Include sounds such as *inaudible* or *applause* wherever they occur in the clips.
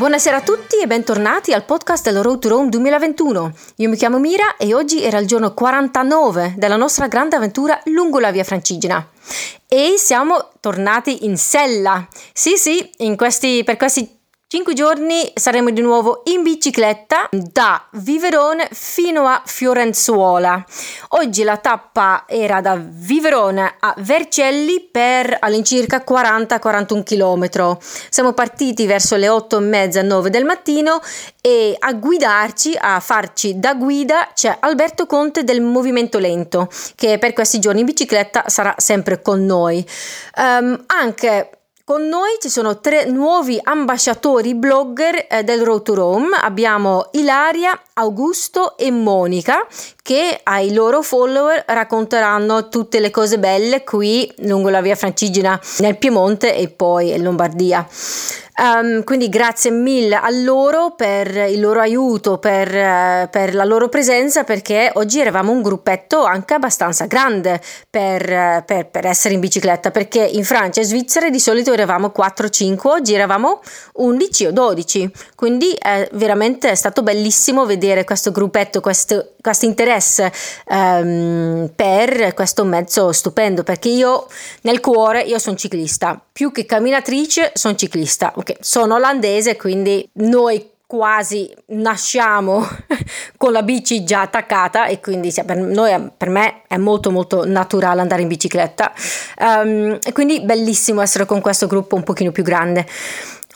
Buonasera a tutti e bentornati al podcast del Road to Rome 2021. Io mi chiamo Mira e oggi era il giorno 49 della nostra grande avventura lungo la via Francigena. E siamo tornati in sella. Sì, sì, questi, per questi Cinque giorni saremo di nuovo in bicicletta da Viverone fino a Fiorenzuola. Oggi la tappa era da Viverone a Vercelli per all'incirca 40-41 km. Siamo partiti verso le 8 e mezza, 9 del mattino e a guidarci, a farci da guida c'è Alberto Conte del Movimento Lento che per questi giorni in bicicletta sarà sempre con noi. Um, anche con noi ci sono tre nuovi ambasciatori blogger eh, del Road to Rome. Abbiamo Ilaria, Augusto e Monica che ai loro follower racconteranno tutte le cose belle qui lungo la via Francigena nel Piemonte e poi in Lombardia. Um, quindi grazie mille a loro per il loro aiuto, per, per, la loro presenza, perché oggi eravamo un gruppetto anche abbastanza grande per, per, per essere in bicicletta, perché in Francia e Svizzera di solito eravamo 4-5, oggi eravamo 11 o 12, quindi è veramente stato bellissimo vedere questo gruppetto, questo, questo interesse um, per questo mezzo stupendo, perché io nel cuore io sono ciclista, più che camminatrice sono ciclista. Okay sono olandese, quindi noi quasi nasciamo *laughs* con la bici già attaccata e quindi per, noi, per me è molto molto naturale andare in bicicletta um, e quindi bellissimo essere con questo gruppo un pochino più grande.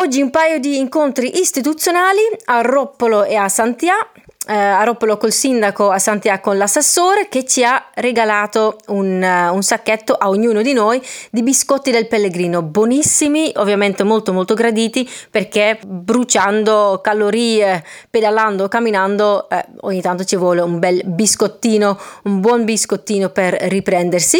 Oggi un paio di incontri istituzionali a Roppolo e a Santiago eh, a Roppolo col sindaco, a Santiago con l'assessore che ci ha regalato un, uh, un, sacchetto a ognuno di noi di biscotti del pellegrino, buonissimi, ovviamente molto molto graditi perché bruciando calorie, pedalando, camminando, eh, ogni tanto ci vuole un bel biscottino, un buon biscottino per riprendersi.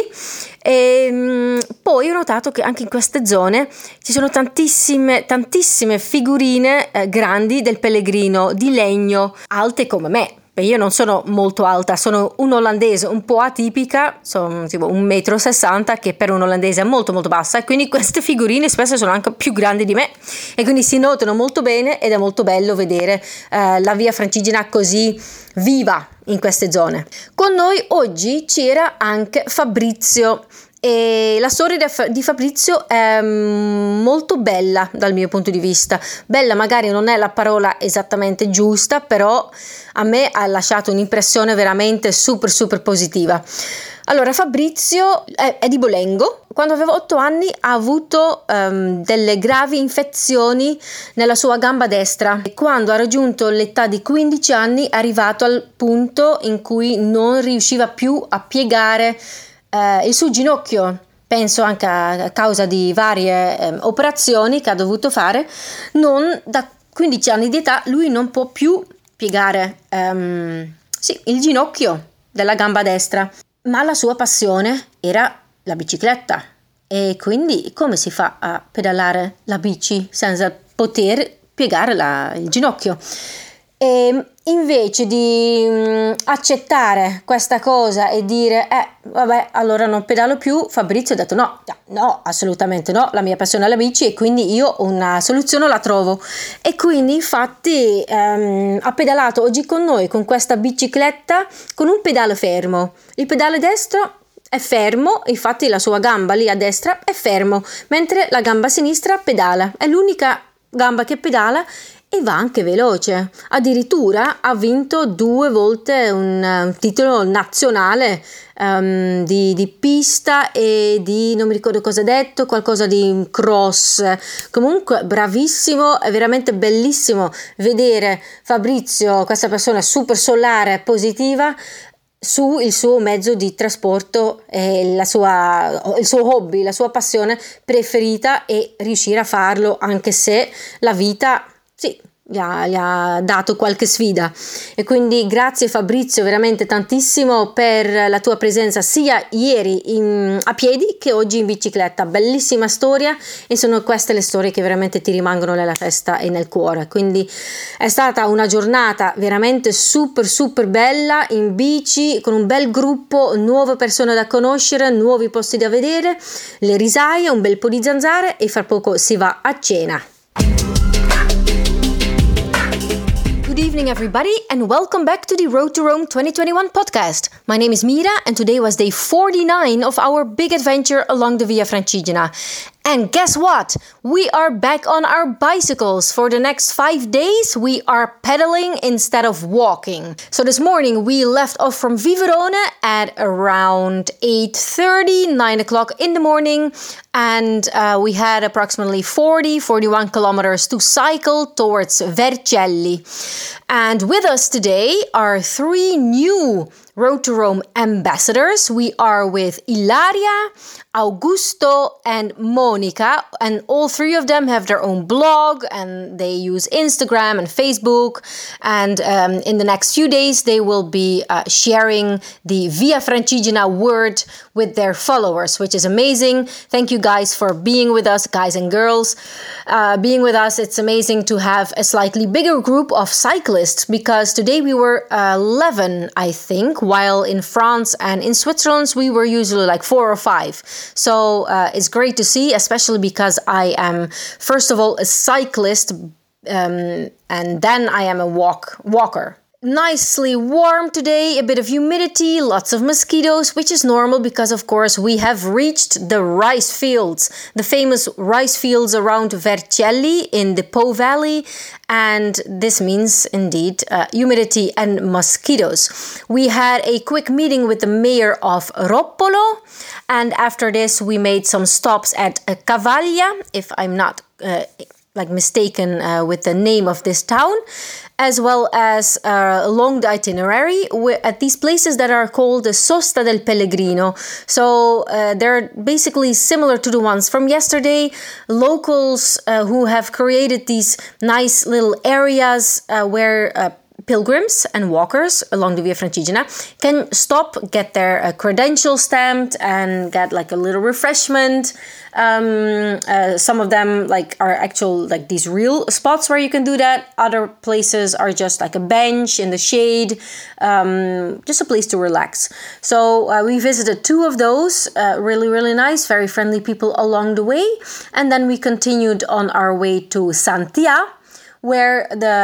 E ehm, poi ho notato che anche in queste zone ci sono tantissime, tantissime figurine eh, grandi del pellegrino di legno, alte come me. Io non sono molto alta, sono un olandese un po' atipica, sono tipo un metro sessanta che per un olandese è molto molto bassa e quindi *laughs* queste figurine spesso sono anche più grandi di me e quindi si notano molto bene ed è molto bello vedere eh, la via francigena così viva in queste zone. Con noi oggi c'era anche Fabrizio e la storia di Fabrizio è mm, molto bella dal mio punto di vista. Bella magari non è la parola esattamente giusta, però a me ha lasciato un'impressione veramente super super positiva. Allora, Fabrizio è, è di Bolengo. Quando aveva 8 anni ha avuto um, delle gravi infezioni nella sua gamba destra e quando ha raggiunto l'età di 15 anni è arrivato al punto in cui non riusciva più a piegare eh, il suo ginocchio penso anche a causa di varie eh, operazioni che ha dovuto fare, non da 15 anni di età lui non può più piegare um, sì, il ginocchio della gamba destra, ma la sua passione era la bicicletta. E quindi come si fa a pedalare la bici senza poter piegare la, il ginocchio? E invece di mm, accettare questa cosa e dire eh vabbè allora non pedalo più Fabrizio ha detto no no assolutamente no la mia passione è la bici e quindi io una soluzione la trovo e quindi infatti ehm, ha pedalato oggi con noi con questa bicicletta con un pedale fermo il pedale destro è fermo, infatti la sua gamba lì a destra è fermo, mentre la gamba sinistra pedala. È l'unica gamba che pedala e va anche veloce. Addirittura ha vinto due volte un, titolo nazionale um, di, di, pista e di non mi ricordo cosa ha detto, qualcosa di cross. Comunque bravissimo, è veramente bellissimo vedere Fabrizio, questa persona super solare, positiva su il suo mezzo di trasporto, eh, sua, il suo hobby, la sua passione preferita e riuscire a farlo anche se la vita sì, gli ha, gli ha, dato qualche sfida. E quindi grazie Fabrizio veramente tantissimo per la tua presenza sia ieri in, a piedi che oggi in bicicletta. Bellissima storia e sono queste le storie che veramente ti rimangono nella testa e nel cuore. Quindi è stata una giornata veramente super super bella in bici con un bel gruppo nuove persone da conoscere nuovi posti da vedere le risaie un bel po' di zanzare e fra poco si va a cena evening, everybody, and welcome back to the Road to Rome 2021 podcast. My name is Mira, and today was day 49 of our big adventure along the Via Francigena. And guess what? We are back on our bicycles. For the next five days, we are pedaling instead of walking. So this morning we left off from Viverone at around 8.30, 9 o'clock in the morning. And uh, we had approximately 40, 41 kilometers to cycle towards Vercelli. And with us today are three new Road to Rome ambassadors. We are with Ilaria, Augusto, and Monica, and all three of them have their own blog and they use Instagram and Facebook. And um, in the next few days, they will be uh, sharing the Via Francigena word with their followers, which is amazing. Thank you guys for being with us, guys and girls. Uh, being with us, it's amazing to have a slightly bigger group of cyclists because today we were uh, 11, I think while in France and in Switzerland we were usually like four or five. So uh, it's great to see, especially because I am first of all a cyclist, um, and then I am a walk walker nicely warm today, a bit of humidity, lots of mosquitoes, which is normal because, of course, we have reached the rice fields, the famous rice fields around Vercelli in the Po Valley. And this means indeed uh, humidity and mosquitoes. We had a quick meeting with the mayor of Roppolo, and after this, we made some stops at Cavaglià, if I'm not. Uh, like mistaken uh, with the name of this town, as well as uh, along the itinerary at these places that are called the Sosta del Pellegrino. So uh, they're basically similar to the ones from yesterday. Locals uh, who have created these nice little areas uh, where pilgrims and walkers along the Via Francigena can stop, get their uh, credential stamped, and get like a little refreshment. Um, uh, some of them like are actual like these real spots where you can do that. Other places are just like a bench in the shade, um, just a place to relax. So uh, we visited two of those. Uh, really, really nice, very friendly people along the way, and then we continued on our way to Santhià where the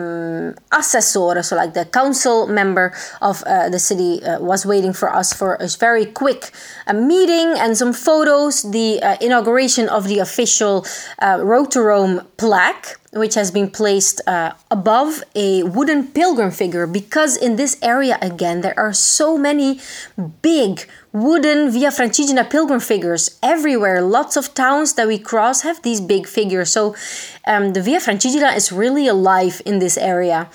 um, assessor, so like the council member of uh, the city, uh, was waiting for us for a very quick uh, meeting and some photos. The uh, inauguration of the official uh, Road to Rome plaque which has been placed uh, above a wooden pilgrim figure because in this area again there are so many big wooden Via Francigena pilgrim figures everywhere. Lots of towns that we cross have these big figures. So um, the Via Francigena is really alive in this area.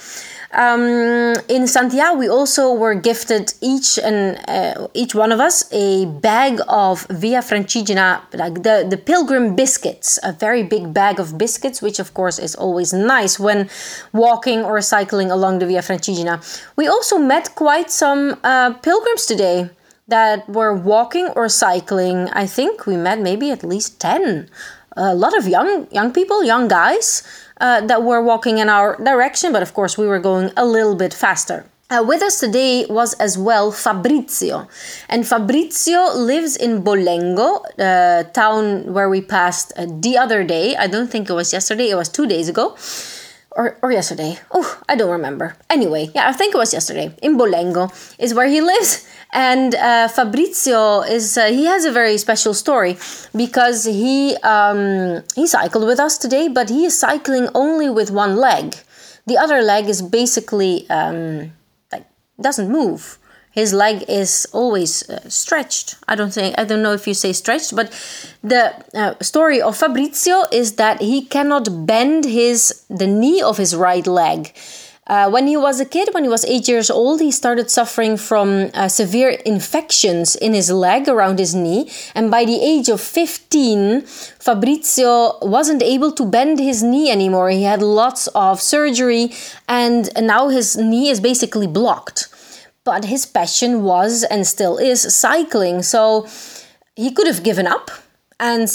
Um, in Santhià, we also were gifted each and uh, each one of us a bag of Via Francigena, like the, the pilgrim biscuits, a very big bag of biscuits, which of course is always nice when walking or cycling along the Via Francigena. We also met quite some uh, pilgrims today that were walking or cycling. I think we met maybe at least 10. A lot of young young people, young guys uh, that were walking in our direction, but of course we were going a little bit faster. Uh, with us today was as well Fabrizio. And Fabrizio lives in Bolengo, the uh, town where we passed uh, the other day. I don't think it was yesterday, it was two days ago. Or, or yesterday. Oh, I don't remember. Anyway, yeah, I think it was yesterday. In Bolengo is where he lives. And uh, Fabrizio is uh, he has a very special story because he um, he cycled with us today, but he is cycling only with one leg. The other leg is basically um, like doesn't move. His leg is always uh, stretched. I don't think I don't know if you say stretched, but the uh, story of Fabrizio is that he cannot bend his the knee of his right leg uh, when he was a kid, when he was eight years old, he started suffering from uh, severe infections in his leg around his knee. And by the age of 15, Fabrizio wasn't able to bend his knee anymore. He had lots of surgery, and now his knee is basically blocked. But his passion was and still is cycling. So he could have given up and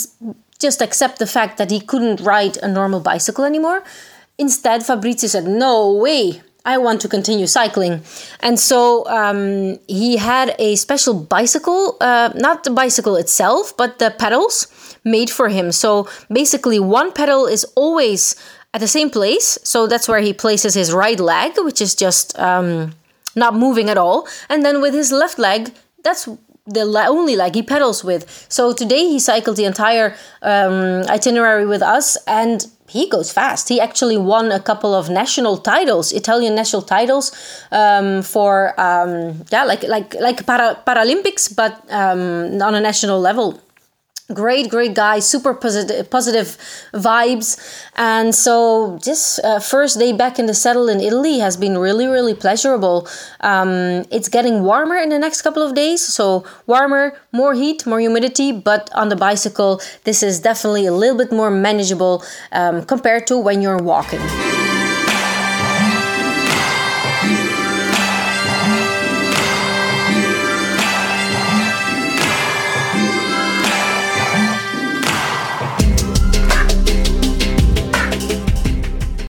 just accept the fact that he couldn't ride a normal bicycle anymore. Instead, Fabrizio said, No way, I want to continue cycling. And so um, he had a special bicycle, uh, not the bicycle itself, but the pedals made for him. So basically, one pedal is always at the same place. So that's where he places his right leg, which is just um, not moving at all. And then with his left leg, that's the only leg he pedals with. So today he cycled the entire um, itinerary with us and he goes fast. He actually won a couple of national titles, Italian national titles, um, for um, yeah, like like like para, Paralympics, but um, on a national level great great guy super positive positive vibes. And so this uh, first day back in the saddle in italy has been really really pleasurable. Um, it's getting warmer in the next couple of days so warmer more heat more humidity but on the bicycle this is definitely a little bit more manageable um, compared to when you're walking